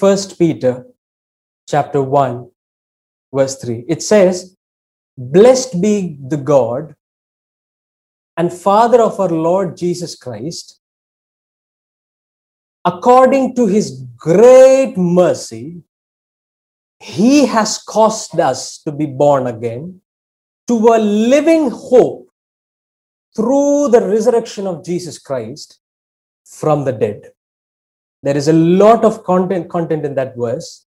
First Peter chapter 1, verse 3. It says, Blessed be the God and Father of our Lord Jesus Christ, according to his great mercy, he has caused us to be born again to a living hope through the resurrection of Jesus Christ from the dead. There is a lot of content, content in that verse,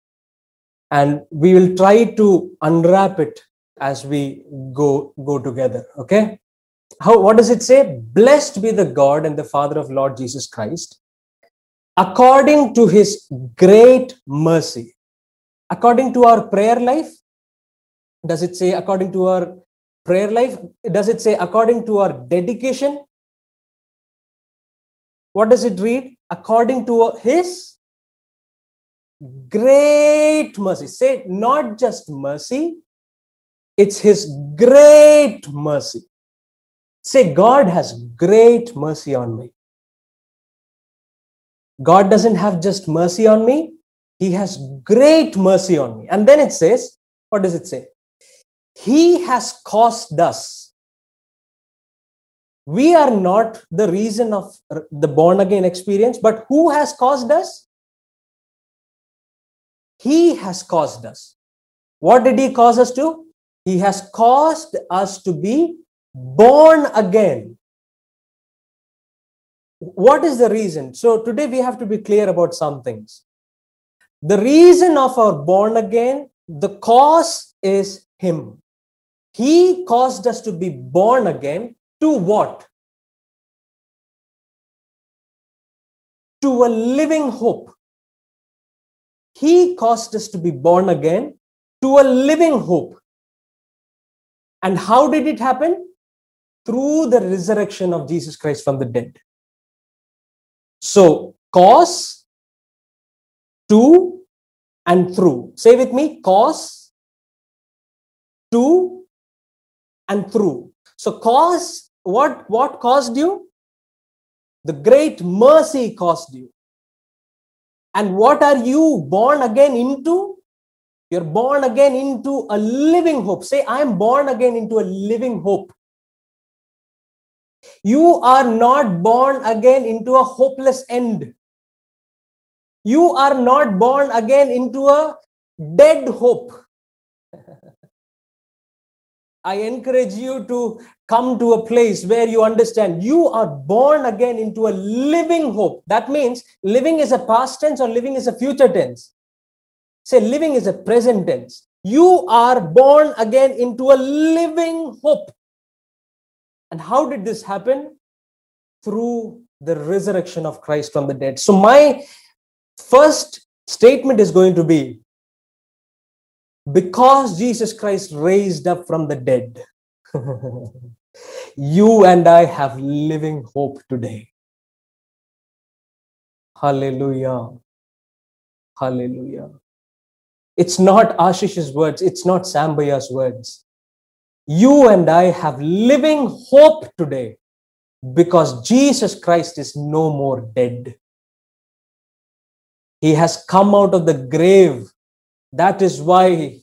and we will try to unwrap it as we go go together. Okay, how what does it say? Blessed be the God and the Father of Lord Jesus Christ, according to His great mercy. According to our prayer life does it say according to our prayer life? Does it say according to our dedication? What does it read according to his great mercy say not just mercy it's his great mercy say god has great mercy on me god doesn't have just mercy on me he has great mercy on me. And then it says, what does it say? He has caused us. We are not the reason of the born again experience, but who has caused us? He has caused us. What did he cause us to? He has caused us to be born again. What is the reason? So today we have to be clear about some things. The reason of our born again, the cause is Him. He caused us to be born again to what? To a living hope. He caused us to be born again to a living hope. And how did it happen? Through the resurrection of Jesus Christ from the dead. So, cause, to, and through. Say with me cause, to, and through. So, cause, what, what caused you? The great mercy caused you. And what are you born again into? You're born again into a living hope. Say, I am born again into a living hope. You are not born again into a hopeless end. You are not born again into a dead hope. I encourage you to come to a place where you understand you are born again into a living hope. That means living is a past tense or living is a future tense. Say living is a present tense. You are born again into a living hope. And how did this happen? Through the resurrection of Christ from the dead. So, my First statement is going to be because Jesus Christ raised up from the dead, you and I have living hope today. Hallelujah. Hallelujah. It's not Ashish's words, it's not Sambaya's words. You and I have living hope today because Jesus Christ is no more dead. He has come out of the grave. That is why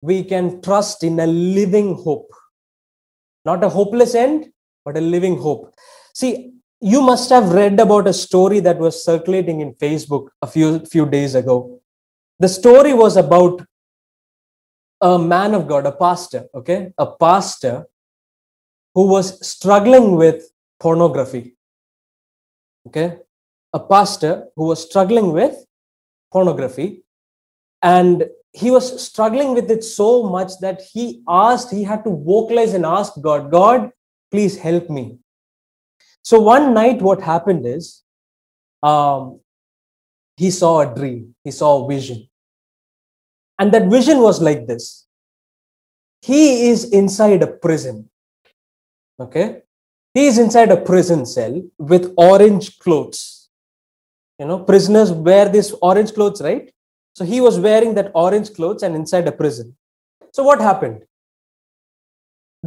we can trust in a living hope. Not a hopeless end, but a living hope. See, you must have read about a story that was circulating in Facebook a few, few days ago. The story was about a man of God, a pastor, okay? A pastor who was struggling with pornography. Okay? a pastor who was struggling with pornography and he was struggling with it so much that he asked he had to vocalize and ask god god please help me. So one night what happened is um, he saw a dream he saw a vision. And that vision was like this. He is inside a prison okay? He is inside a prison cell with orange clothes. You know prisoners wear these orange clothes right so he was wearing that orange clothes and inside a prison so what happened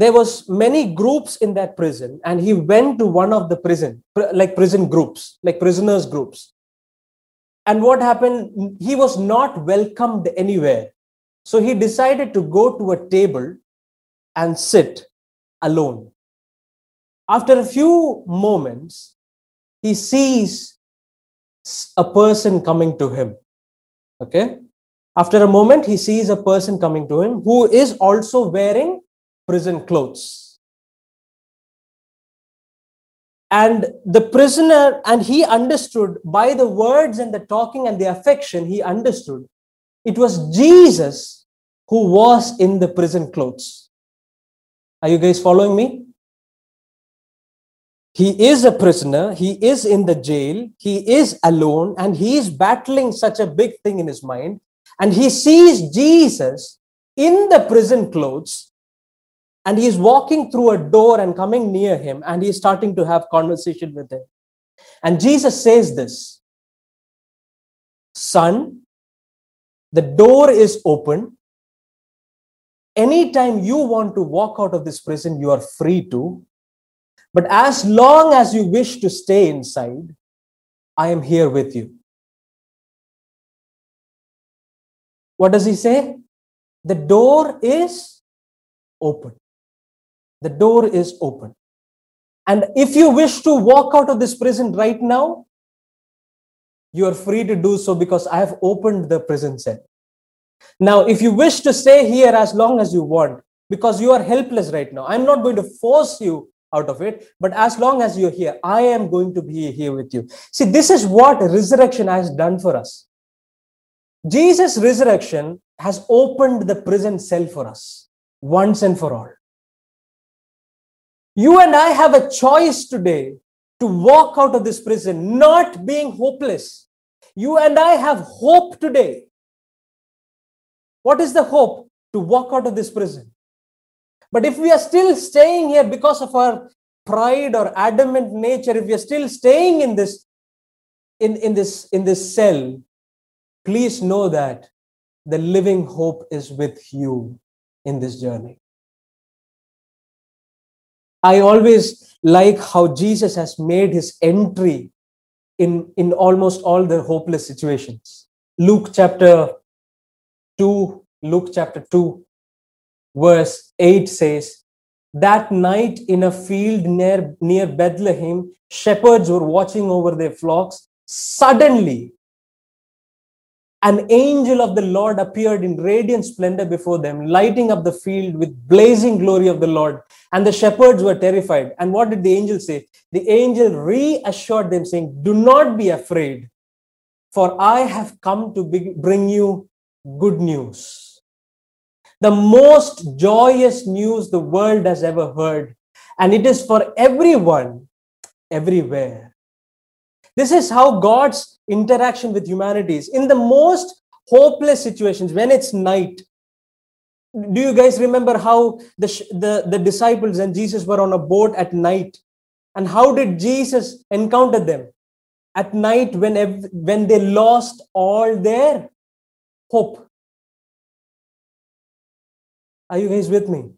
there was many groups in that prison and he went to one of the prison like prison groups like prisoners groups And what happened? He was not welcomed anywhere. So he decided to go to a table and sit alone. After a few moments, he sees a person coming to him. Okay. After a moment, he sees a person coming to him who is also wearing prison clothes. And the prisoner, and he understood by the words and the talking and the affection, he understood it was Jesus who was in the prison clothes. Are you guys following me? He is a prisoner, he is in the jail, he is alone, and he is battling such a big thing in his mind. And he sees Jesus in the prison clothes, and he is walking through a door and coming near him, and he is starting to have conversation with him. And Jesus says this Son, the door is open. Anytime you want to walk out of this prison, you are free to. But as long as you wish to stay inside, I am here with you. What does he say? The door is open. The door is open. And if you wish to walk out of this prison right now, you are free to do so because I have opened the prison cell. Now, if you wish to stay here as long as you want, because you are helpless right now, I'm not going to force you out of it. But as long as you're here, I am going to be here with you. See, this is what resurrection has done for us. Jesus' resurrection has opened the prison cell for us once and for all. You and I have a choice today to walk out of this prison, not being hopeless. You and I have hope today. What is the hope? To walk out of this prison. But if we are still staying here because of our pride or adamant nature, if we are still staying in this, in, in this, in this cell, please know that the living hope is with you in this journey. I always like how Jesus has made his entry in, in almost all the hopeless situations. Luke chapter 2, Luke chapter 2, verse 8 says, That night in a field near, near Bethlehem, shepherds were watching over their flocks. Suddenly, an angel of the Lord appeared in radiant splendor before them, lighting up the field with blazing glory of the Lord. And the shepherds were terrified. And what did the angel say? The angel reassured them, saying, Do not be afraid, for I have come to bring you good news the most joyous news the world has ever heard. And it is for everyone, everywhere. This is how God's interaction with humanity is. In the most hopeless situations, when it's night, do you guys remember how the, the, the disciples and Jesus were on a boat at night? And how did Jesus encounter them? At night, when, when they lost all their hope. Are you guys with me?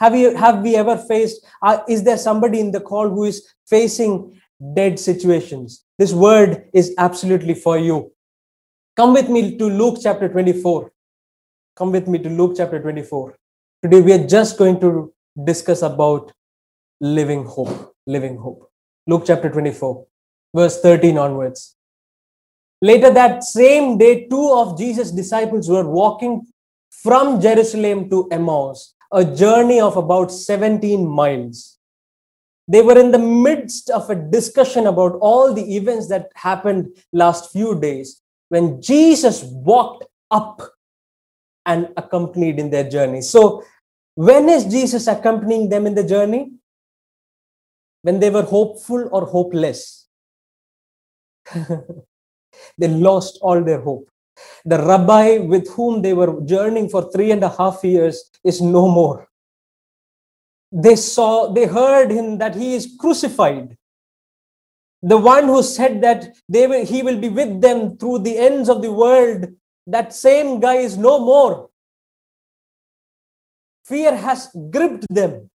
Have you have we ever faced? Uh, is there somebody in the call who is facing dead situations? This word is absolutely for you. Come with me to Luke chapter 24. Come with me to Luke chapter 24. Today we are just going to discuss about living hope. Living hope. Luke chapter 24, verse 13 onwards. Later that same day, two of Jesus' disciples were walking from Jerusalem to Emmaus, a journey of about 17 miles. They were in the midst of a discussion about all the events that happened last few days when Jesus walked up and accompanied in their journey. So, when is Jesus accompanying them in the journey? When they were hopeful or hopeless? They lost all their hope. The rabbi with whom they were journeying for three and a half years is no more. They saw, they heard him that he is crucified. The one who said that they will, he will be with them through the ends of the world, that same guy is no more. Fear has gripped them.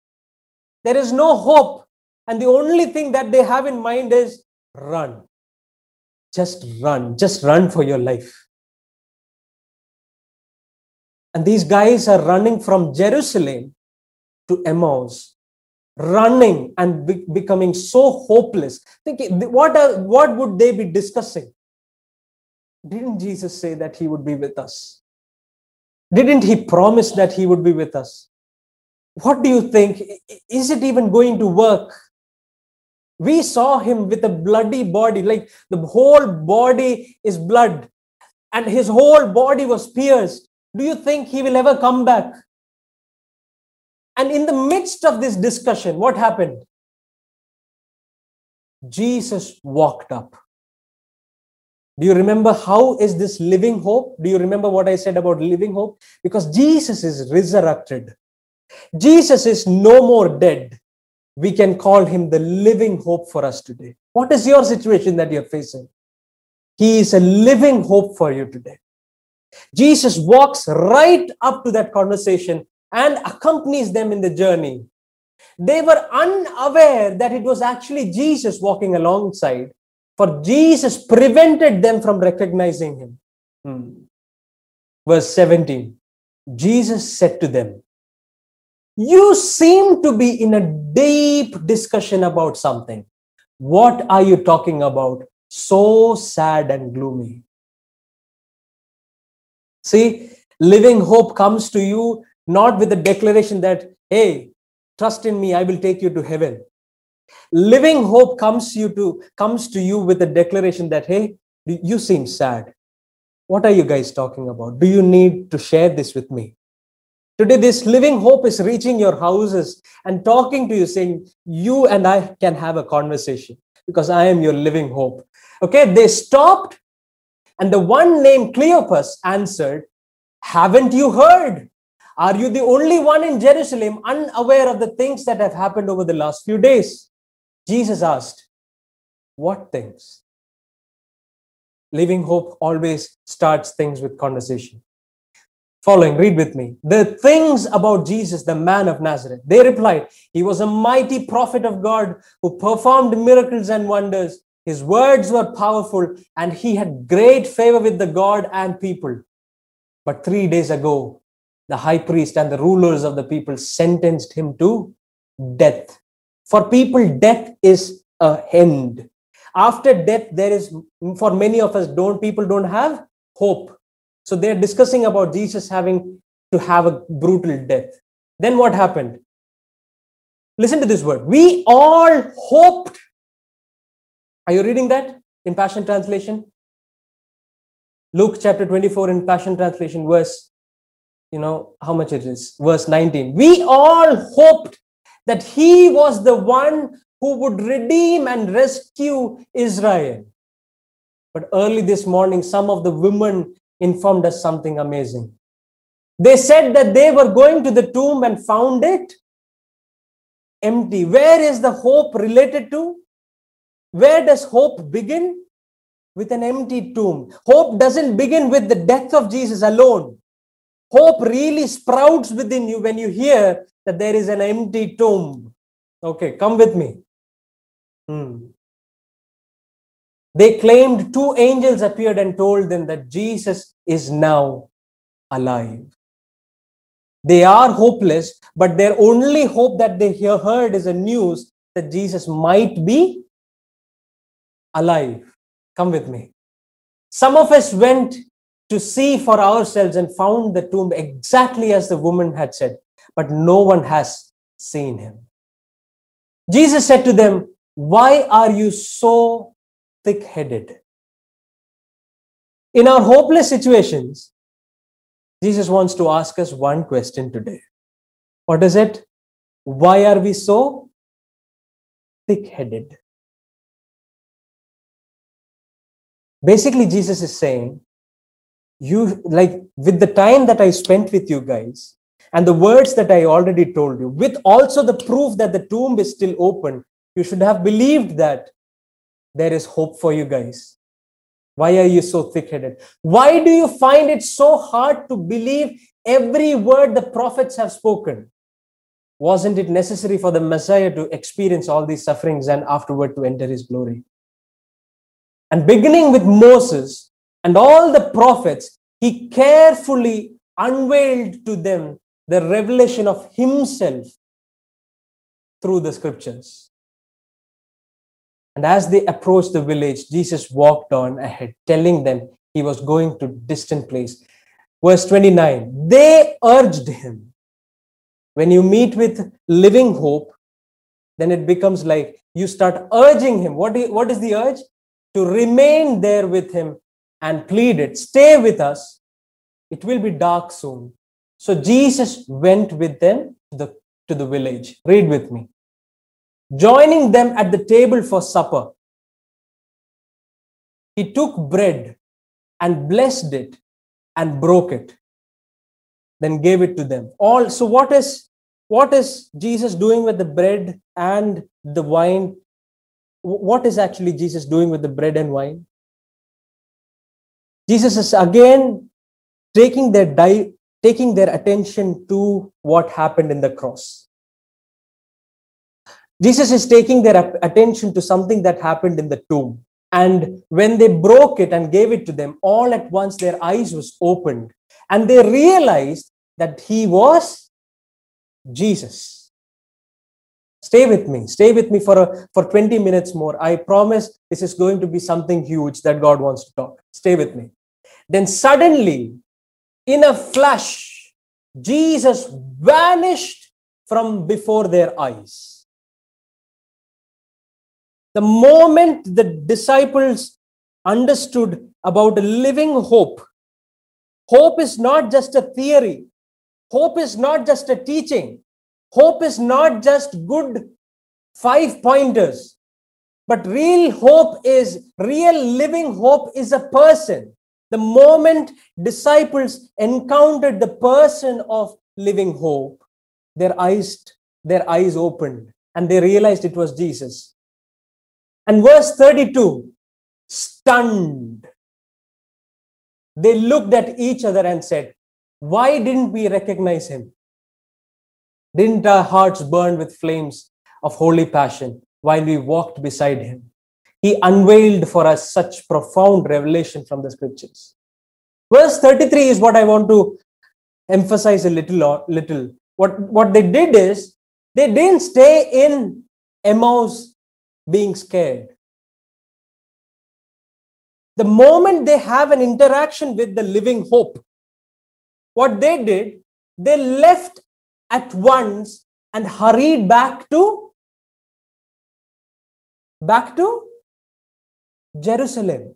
There is no hope. And the only thing that they have in mind is run just run, just run for your life. And these guys are running from Jerusalem to Emmaus, running and be- becoming so hopeless. Thinking, what, are, what would they be discussing? Didn't Jesus say that he would be with us? Didn't he promise that he would be with us? What do you think? Is it even going to work? We saw him with a bloody body, like the whole body is blood, and his whole body was pierced. Do you think he will ever come back? And in the midst of this discussion, what happened? Jesus walked up. Do you remember how is this living hope? Do you remember what I said about living hope? Because Jesus is resurrected. Jesus is no more dead. We can call him the living hope for us today. What is your situation that you're facing? He is a living hope for you today. Jesus walks right up to that conversation and accompanies them in the journey. They were unaware that it was actually Jesus walking alongside, for Jesus prevented them from recognizing him. Hmm. Verse 17 Jesus said to them, You seem to be in a deep discussion about something. What are you talking about? So sad and gloomy. See, living hope comes to you not with the declaration that, hey, trust in me, I will take you to heaven. Living hope comes you to comes to you with the declaration that, hey, you seem sad. What are you guys talking about? Do you need to share this with me? Today, this living hope is reaching your houses and talking to you, saying, You and I can have a conversation because I am your living hope. Okay, they stopped, and the one named Cleopas answered, Haven't you heard? Are you the only one in Jerusalem unaware of the things that have happened over the last few days? Jesus asked, What things? Living Hope always starts things with conversation. Following, read with me. The things about Jesus, the man of Nazareth. They replied, He was a mighty prophet of God who performed miracles and wonders. His words were powerful and he had great favor with the God and people. But three days ago, the high priest and the rulers of the people sentenced him to death. For people, death is a end. After death, there is, for many of us, don't people don't have hope. So they're discussing about Jesus having to have a brutal death. Then what happened? Listen to this word. We all hoped. Are you reading that in Passion Translation? Luke chapter 24 in Passion Translation, verse you know how much it is verse 19 we all hoped that he was the one who would redeem and rescue israel but early this morning some of the women informed us something amazing they said that they were going to the tomb and found it empty where is the hope related to where does hope begin with an empty tomb hope doesn't begin with the death of jesus alone Hope really sprouts within you when you hear that there is an empty tomb. Okay, come with me. Hmm. They claimed two angels appeared and told them that Jesus is now alive. They are hopeless, but their only hope that they heard is a news that Jesus might be alive. Come with me. Some of us went to see for ourselves and found the tomb exactly as the woman had said, but no one has seen him. Jesus said to them, Why are you so thick headed? In our hopeless situations, Jesus wants to ask us one question today. What is it? Why are we so thick headed? Basically, Jesus is saying, you like with the time that I spent with you guys and the words that I already told you, with also the proof that the tomb is still open, you should have believed that there is hope for you guys. Why are you so thick headed? Why do you find it so hard to believe every word the prophets have spoken? Wasn't it necessary for the Messiah to experience all these sufferings and afterward to enter his glory? And beginning with Moses and all the prophets, he carefully unveiled to them the revelation of himself through the scriptures. And as they approached the village, Jesus walked on ahead, telling them he was going to distant place. Verse 29, they urged him. When you meet with living hope, then it becomes like you start urging him. What, what is the urge? To remain there with him and plead it. Stay with us. It will be dark soon. So Jesus went with them to the, to the village. Read with me. Joining them at the table for supper, he took bread and blessed it and broke it, then gave it to them. All so what is what is Jesus doing with the bread and the wine? What is actually Jesus doing with the bread and wine? Jesus is again taking their di- taking their attention to what happened in the cross. Jesus is taking their attention to something that happened in the tomb. And when they broke it and gave it to them, all at once their eyes was opened and they realized that he was Jesus. Stay with me. Stay with me for, a, for 20 minutes more. I promise this is going to be something huge that God wants to talk. Stay with me. Then suddenly, in a flash, Jesus vanished from before their eyes the moment the disciples understood about a living hope, hope is not just a theory, hope is not just a teaching, hope is not just good five pointers, but real hope is real living hope is a person. The moment disciples encountered the person of living hope, their eyes, their eyes opened and they realized it was Jesus. And verse 32 stunned. They looked at each other and said, Why didn't we recognize him? Didn't our hearts burn with flames of holy passion while we walked beside him? He unveiled for us such profound revelation from the scriptures. Verse 33 is what I want to emphasize a little. little. What, what they did is they didn't stay in Emmaus being scared. The moment they have an interaction with the living hope, what they did, they left at once and hurried back to back to Jerusalem.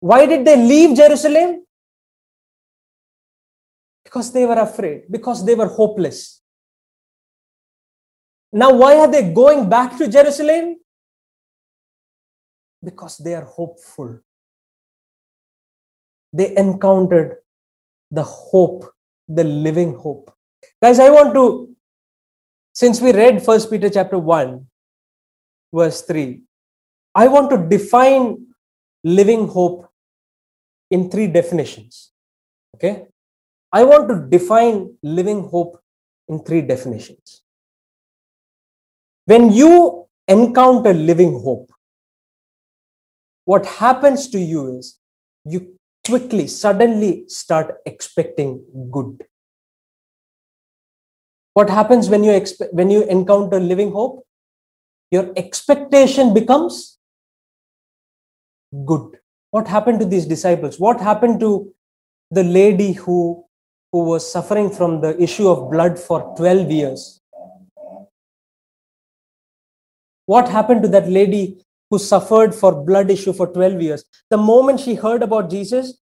Why did they leave Jerusalem? Because they were afraid, because they were hopeless. Now, why are they going back to Jerusalem? Because they are hopeful. They encountered the hope, the living hope. Guys, I want to, since we read First Peter chapter 1, verse 3, I want to define living hope in three definitions. Okay? I want to define living hope in three definitions. When you encounter living hope, what happens to you is you quickly, suddenly start expecting good. What happens when you expect when you encounter living hope? Your expectation becomes good. What happened to these disciples? What happened to the lady who, who was suffering from the issue of blood for 12 years? What happened to that lady who suffered for blood issue for 12 years? The moment she heard about Jesus,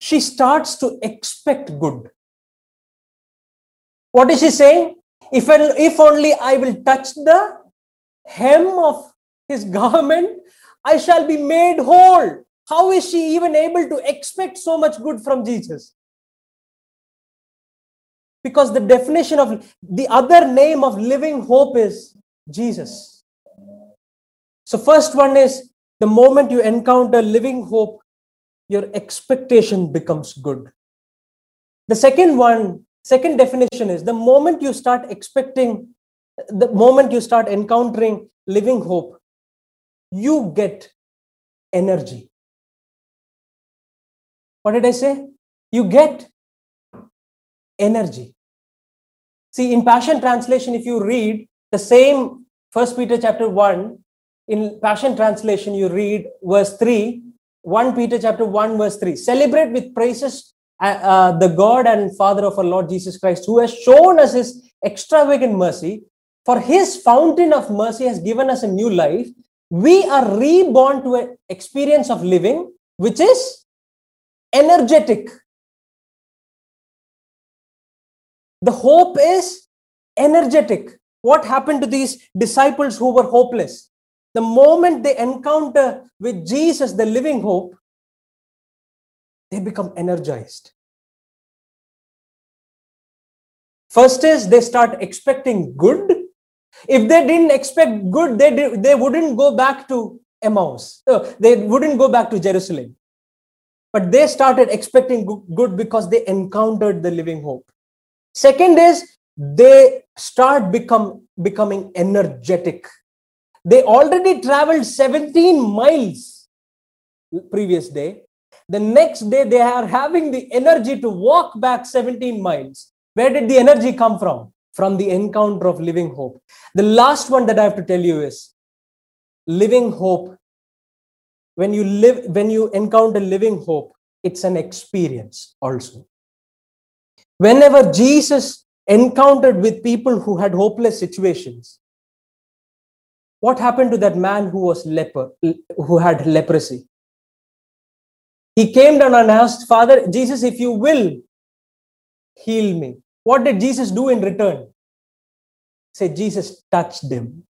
she starts to expect good. What is she saying? If, if only I will touch the hem of his garment, I shall be made whole. How is she even able to expect so much good from Jesus? Because the definition of the other name of living hope is Jesus. So, first one is the moment you encounter living hope, your expectation becomes good. The second one, second definition is the moment you start expecting, the moment you start encountering living hope, you get energy. What did I say? You get energy. See, in Passion Translation, if you read the same First Peter chapter 1, in Passion Translation, you read verse 3, 1 Peter chapter 1, verse 3. Celebrate with praises uh, uh, the God and Father of our Lord Jesus Christ, who has shown us his extravagant mercy. For his fountain of mercy has given us a new life. We are reborn to an experience of living, which is energetic. The hope is energetic. What happened to these disciples who were hopeless? The moment they encounter with Jesus, the living hope, they become energized. First is they start expecting good. If they didn't expect good, they, did, they wouldn't go back to Emmaus. Uh, they wouldn't go back to Jerusalem. But they started expecting good because they encountered the living hope. Second is they start become becoming energetic. They already traveled 17 miles previous day the next day, they are having the energy to walk back 17 miles. Where did the energy come from? From the encounter of living hope. The last one that I have to tell you is living hope. When you live, when you encounter living hope, it's an experience also. Whenever Jesus encountered with people who had hopeless situations, what happened to that man who was leper, who had leprosy? He came down and asked, Father, Jesus, if you will, heal me. What did Jesus do in return? Say, Jesus touched him.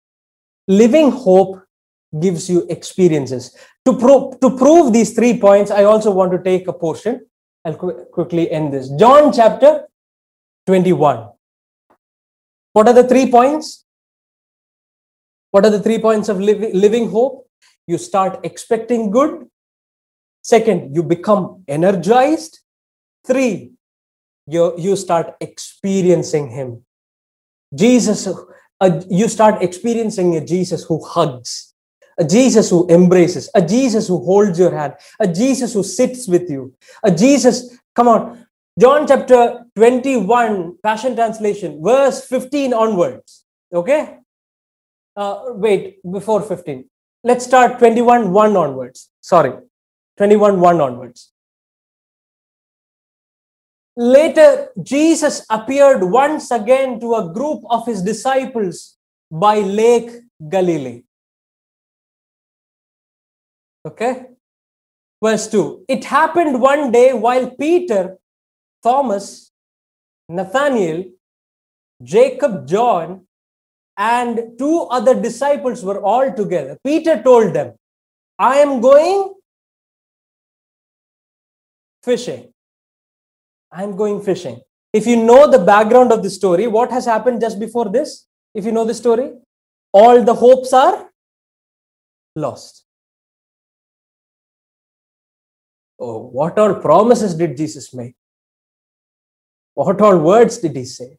Living hope gives you experiences. To, pro- to prove these three points, I also want to take a portion. I'll qu- quickly end this. John chapter 21. What are the three points? What are the three points of living, hope? You start expecting good, Second, you become energized. Three, you, you start experiencing Him. Jesus, uh, you start experiencing a Jesus who hugs, a Jesus who embraces, a Jesus who holds your hand, a Jesus who sits with you, a Jesus, come on, John chapter 21, Passion Translation, verse 15 onwards. Okay? Uh, wait, before 15. Let's start 21, 1 onwards. Sorry. 21 1 onwards. Later, Jesus appeared once again to a group of his disciples by Lake Galilee. Okay? Verse 2 It happened one day while Peter, Thomas, Nathaniel, Jacob, John, and two other disciples were all together. Peter told them, I am going fishing. I'm going fishing. If you know the background of the story, what has happened just before this? If you know the story, all the hopes are lost. Oh, what all promises did Jesus make? What all words did he say?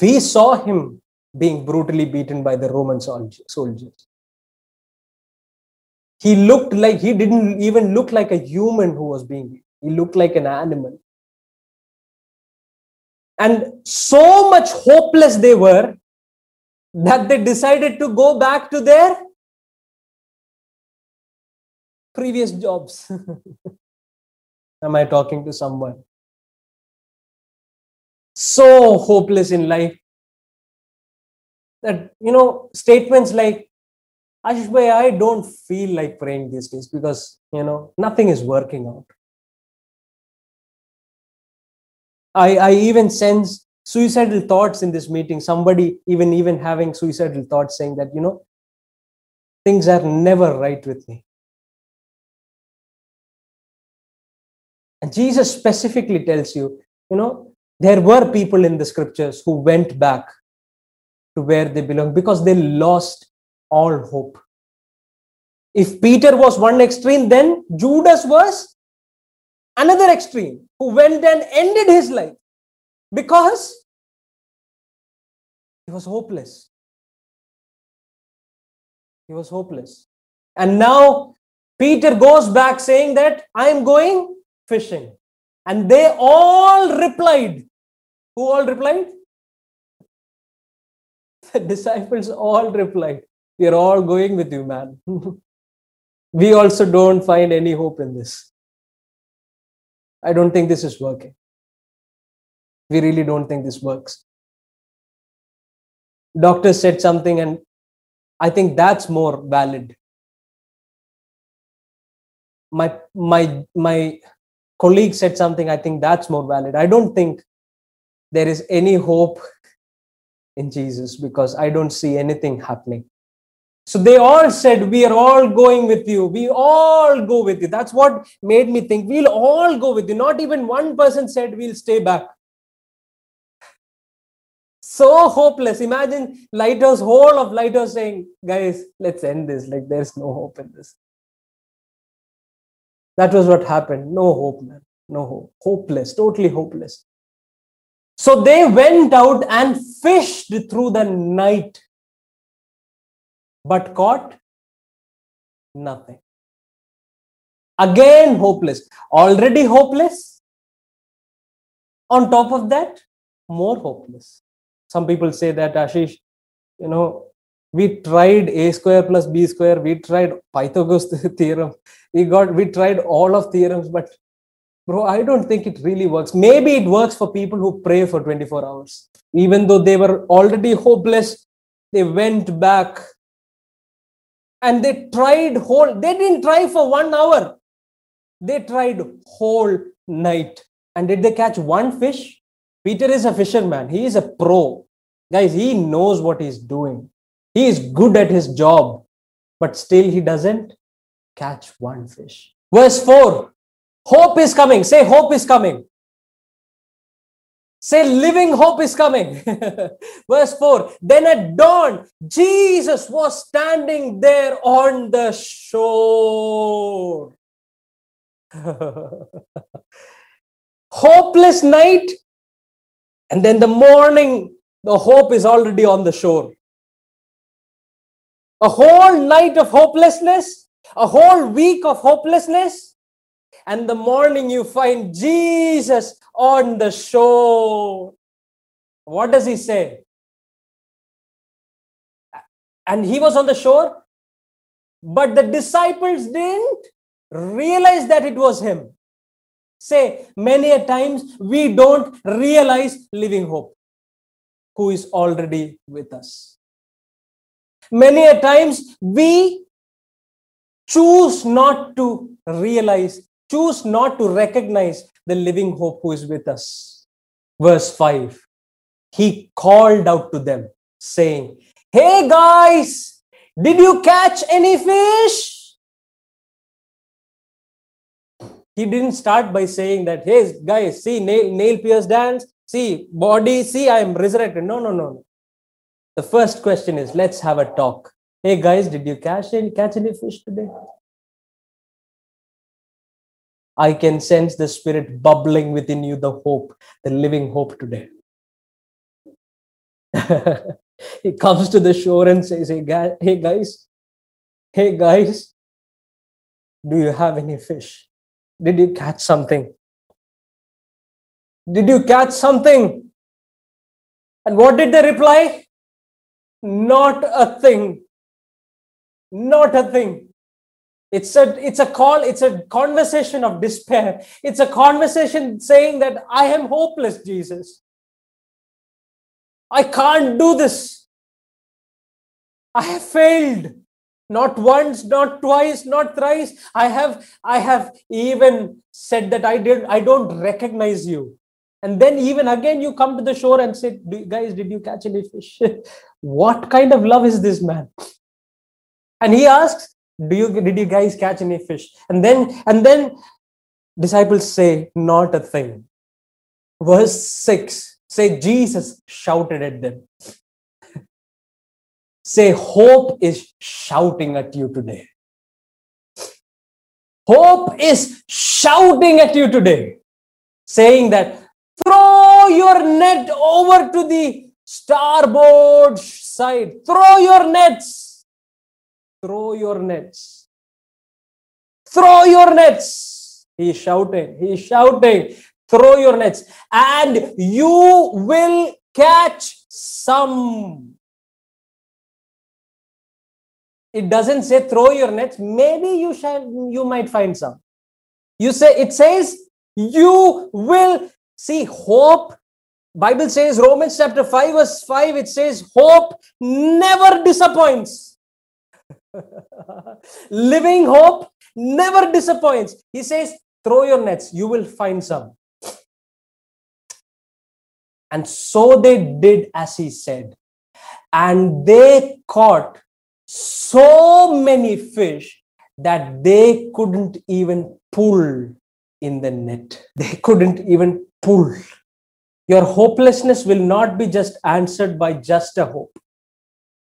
We saw him being brutally beaten by the Roman soldiers. He looked like he didn't even look like a human who was being he looked like an animal. And so much hopeless they were that they decided to go back to their previous jobs. Am i talking to someone so hopeless in life that you know statements like Ashish bhai, I don't feel like praying these days because, you know, nothing is working out. I, I even sense suicidal thoughts in this meeting. Somebody even even having suicidal thoughts saying that, you know, things are never right with me. And Jesus specifically tells you, you know, there were people in the scriptures who went back to where they belong because they lost all hope. If Peter was one extreme, then Judas was another extreme who went and ended his life because he was hopeless. He was hopeless. And now Peter goes back saying that I am going fishing. And they all replied. Who all replied? The disciples all replied, We are all going with you, man. we also don't find any hope in this. I don't think this is working. We really don't think this works. Doctor said something, and I think that's more valid. My my my colleague said something, I think that's more valid. I don't think there is any hope in Jesus because I don't see anything happening. So they all said, We are all going with you. We all go with you. That's what made me think we'll all go with you. Not even one person said, We'll stay back. So hopeless. Imagine Lighthouse, whole of Lighthouse saying, Guys, let's end this. Like there's no hope in this. That was what happened. No hope, man. No hope. Hopeless. Totally hopeless. So they went out and fished through the night but caught nothing. Again, hopeless. Already hopeless. On top of that, more hopeless. Some people say that, Ashish, you know, we tried a square plus b square, we tried Pythagoras theorem, we got, we tried all of theorems, but bro, I don't think it really works. Maybe it works for people who pray for 24 hours. Even though they were already hopeless, they went back. And they tried whole they didn't try for one hour. They tried whole night. And did they catch one fish? Peter is a fisherman. He is a pro. Guys he knows what he's doing. He is good at his job but still he doesn't catch one fish. Verse 4 hope is coming say hope is coming Say, living hope is coming. Verse 4 Then at dawn, Jesus was standing there on the shore. Hopeless night. And then the morning, the hope is already on the shore. A whole night of hopelessness, a whole week of hopelessness, and the morning you find Jesus on the shore. What does he say? And he was on the shore, but the disciples didn't realize that it was him. Say, many a times we don't realize living hope, who is already with us. Many a times we choose not to realize choose not to recognize the living hope who is with us. Verse 5 He called out to them, saying, Hey guys, did you catch any fish? He didn't start by saying that, Hey guys, see, nail, nail pierced dance, see, body, see, I am resurrected. No, no, no. The first question is, let's have a talk. Hey guys, did you catch any, catch any fish today? I can sense the spirit bubbling within you, the hope, the living hope today. he comes to the shore and says, hey, hey guys, hey guys, do you have any fish? Did you catch something? Did you catch something? And what did they reply? Not a thing. Not a thing. It's a, it's a call, it's a conversation of despair. It's a conversation saying that I am hopeless, Jesus. I can't do this. I have failed. Not once, not twice, not thrice. I have, I have even said that I did, I don't recognize you. And then even again you come to the shore and say, guys, did you catch any fish? what kind of love is this man? And he asks, do you did you guys catch any fish? And then and then disciples say not a thing. Verse 6 say jesus shouted at them. Say hope is shouting at you today. Hope is shouting at you today saying that throw your net over to the starboard side. Throw your nets throw your nets. Throw your nets. He's shouting. He's shouting. Throw your nets. And you will catch some. It doesn't say throw your nets. Maybe you shall you might find some. You say it says you will see hope bible says romans chapter 5 verse 5 it says hope never disappoints living hope never disappoints. He says throw your nets you will find some. And so they did as he said. And they caught so many fish that they couldn't even pull in the net. They couldn't even pull. Your hopelessness will not be just answered by just a hope.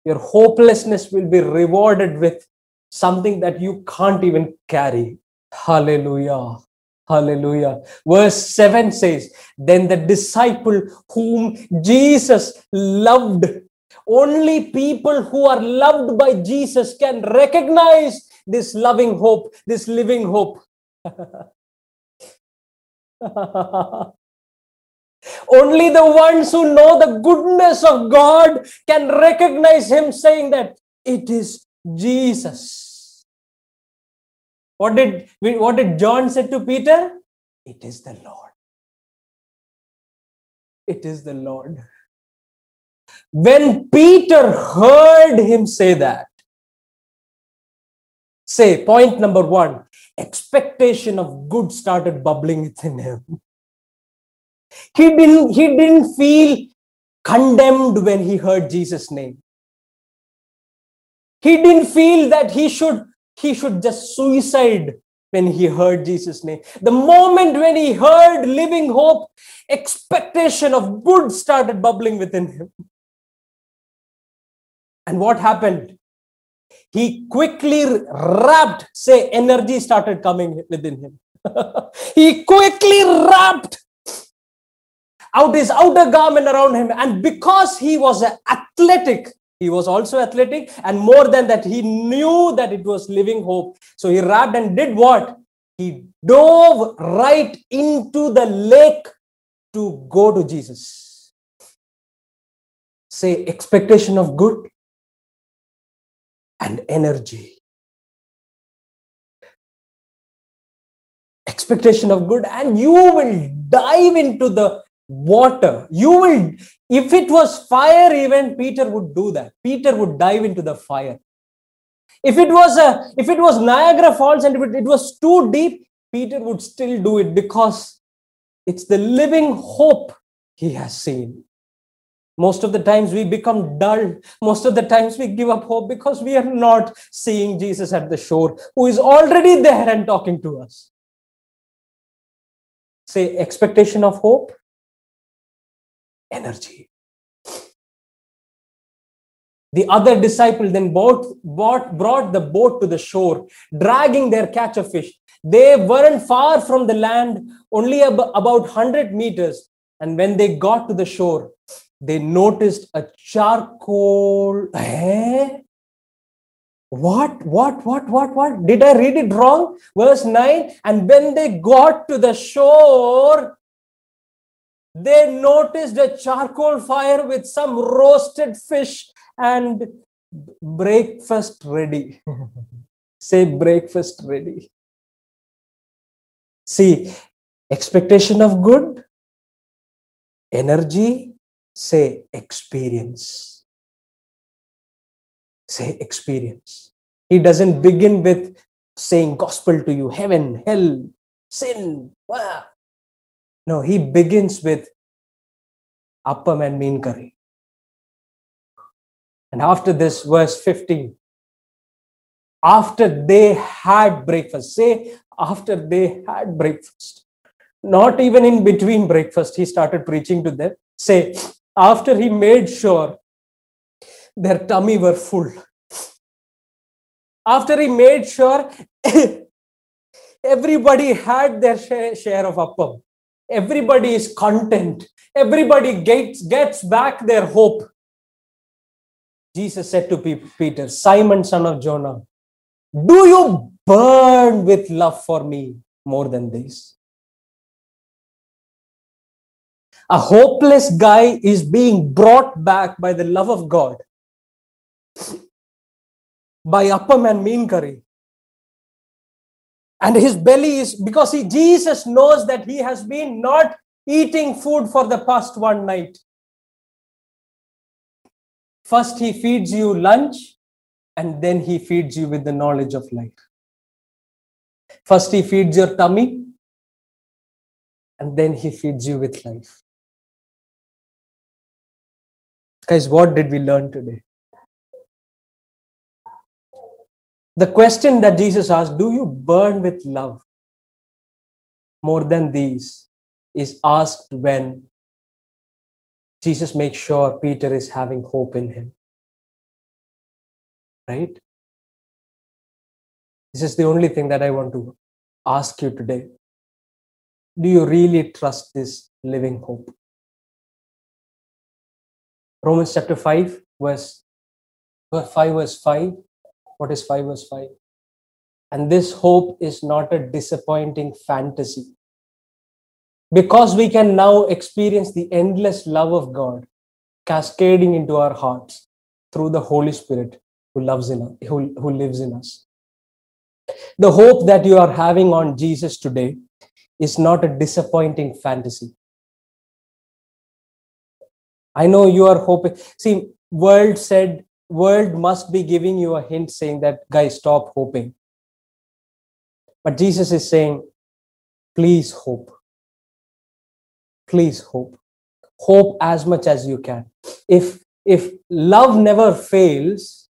Your hopelessness will be rewarded with something that you can't even carry. Hallelujah. Hallelujah. Verse 7 says, Then the disciple whom Jesus loved, only people who are loved by Jesus can recognize this loving hope, this living hope. Only the ones who know the goodness of God can recognize Him saying that it is Jesus. What did, what did John say to Peter? It is the Lord. It is the Lord. When Peter heard him say that, say point number one expectation of good started bubbling within him he didn't, he didn't feel condemned when he heard Jesus' name. He didn't feel that he should, he should just suicide when he heard Jesus' name. The moment when he heard living hope, expectation of good started bubbling within him. And what happened? He quickly wrapped, say, energy started coming within him. he quickly wrapped out his outer garment around him. And because he was athletic, he was also athletic. And more than that, he knew that it was living hope. So he wrapped and did what? He dove right into the lake to go to Jesus. Say expectation of good and energy. Expectation of good, and you will dive into the water. You will, if it was fire, even Peter would do that. Peter would dive into the fire. If it was a, if it was Niagara Falls and it, it was too deep, Peter would still do it because it's the living hope he has seen. Most of the times we become dull. Most of the times we give up hope because we are not seeing Jesus at the shore, who is already there and talking to us. Say, expectation of hope energy. The other disciple then bought, bought, brought the boat to the shore, dragging their catch of fish. They weren't far from the land, only ab- about 100 meters. And when they got to the shore, they noticed a charcoal. Eh? What, what, what, what, what? Did I read it wrong? Verse 9. And when they got to the shore, they noticed a charcoal fire with some roasted fish and breakfast ready. Say breakfast ready. See, expectation of good, energy, say experience. Say experience. He doesn't begin with saying gospel to you, heaven, hell, sin. No, he begins with appam and meen curry. And after this, verse 15, after they had breakfast, say, after they had breakfast, not even in between breakfast, he started preaching to them. Say, after he made sure their tummy were full, after he made sure everybody had their share of appam, everybody is content everybody gets gets back their hope Jesus said to Peter, Simon, son of Jonah, do you burn with love for me more than this? A hopeless guy is being brought back by the love of God by appam and meen curry. And his belly is because he, Jesus knows that he has been not eating food for the past one night. First, he feeds you lunch, and then he feeds you with the knowledge of life. First, he feeds your tummy, and then he feeds you with life. Guys, what did we learn today? The question that Jesus asked, Do you burn with love more than these? is asked when Jesus makes sure Peter is having hope in him. Right? This is the only thing that I want to ask you today. Do you really trust this living hope? Romans chapter 5, verse, verse 5, verse 5. What is 5 verse 5? And this hope is not a disappointing fantasy because we can now experience the endless love of God cascading into our hearts through the Holy Spirit who loves in us, who, who lives in us. The hope that you are having on Jesus today is not a disappointing fantasy. I know you are hoping. See, world said world must be giving you a hint saying that guys stop hoping. But Jesus is saying, please hope. Please hope. Hope as much as you can. If if love never fails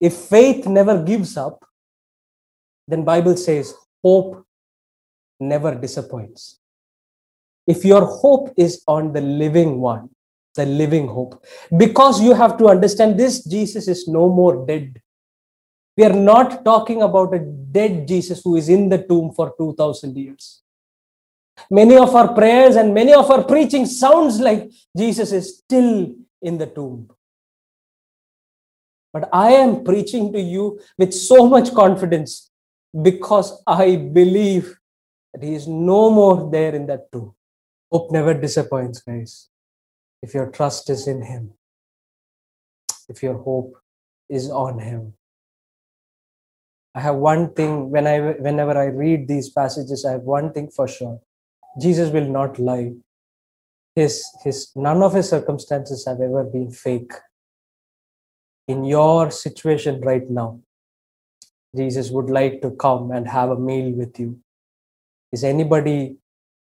if faith never gives up then bible says hope never disappoints. If your hope is on the living one the living hope because you have to understand this jesus is no more dead we are not talking about a dead jesus who is in the tomb for 2000 years Many of our prayers and many of our preaching sounds like Jesus is still in the tomb. But I am preaching to you with so much confidence because I believe that He is no more there in that tomb. Hope never disappoints, guys. If your trust is in Him, if your hope is on Him. I have one thing when I whenever I read these passages, I have one thing for sure. Jesus will not lie. His, his, none of his circumstances have ever been fake. In your situation right now, Jesus would like to come and have a meal with you. Is anybody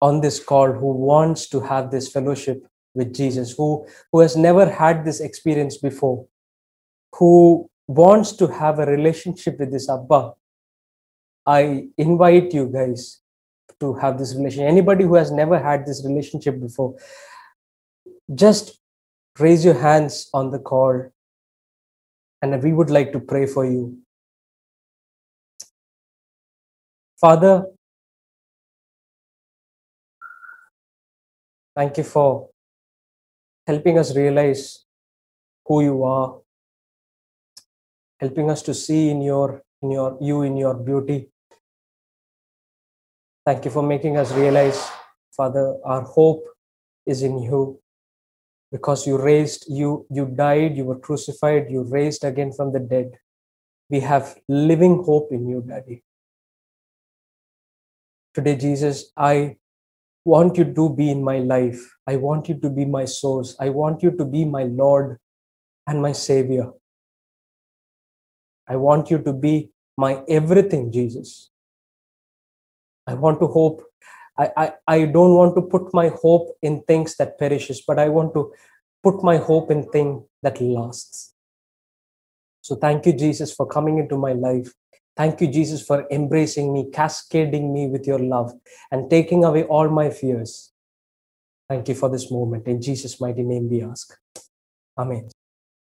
on this call who wants to have this fellowship with Jesus, who, who has never had this experience before, who wants to have a relationship with this Abba? I invite you guys to have this relationship anybody who has never had this relationship before just raise your hands on the call and we would like to pray for you father thank you for helping us realize who you are helping us to see in your in your you in your beauty Thank you for making us realize, Father, our hope is in you because you raised, you, you died, you were crucified, you raised again from the dead. We have living hope in you, Daddy. Today, Jesus, I want you to be in my life. I want you to be my source. I want you to be my Lord and my Savior. I want you to be my everything, Jesus. I want to hope. I, I, I don't want to put my hope in things that perishes, but I want to put my hope in thing that lasts. So thank you, Jesus, for coming into my life. Thank you, Jesus, for embracing me, cascading me with your love, and taking away all my fears. Thank you for this moment. In Jesus' mighty name we ask. Amen.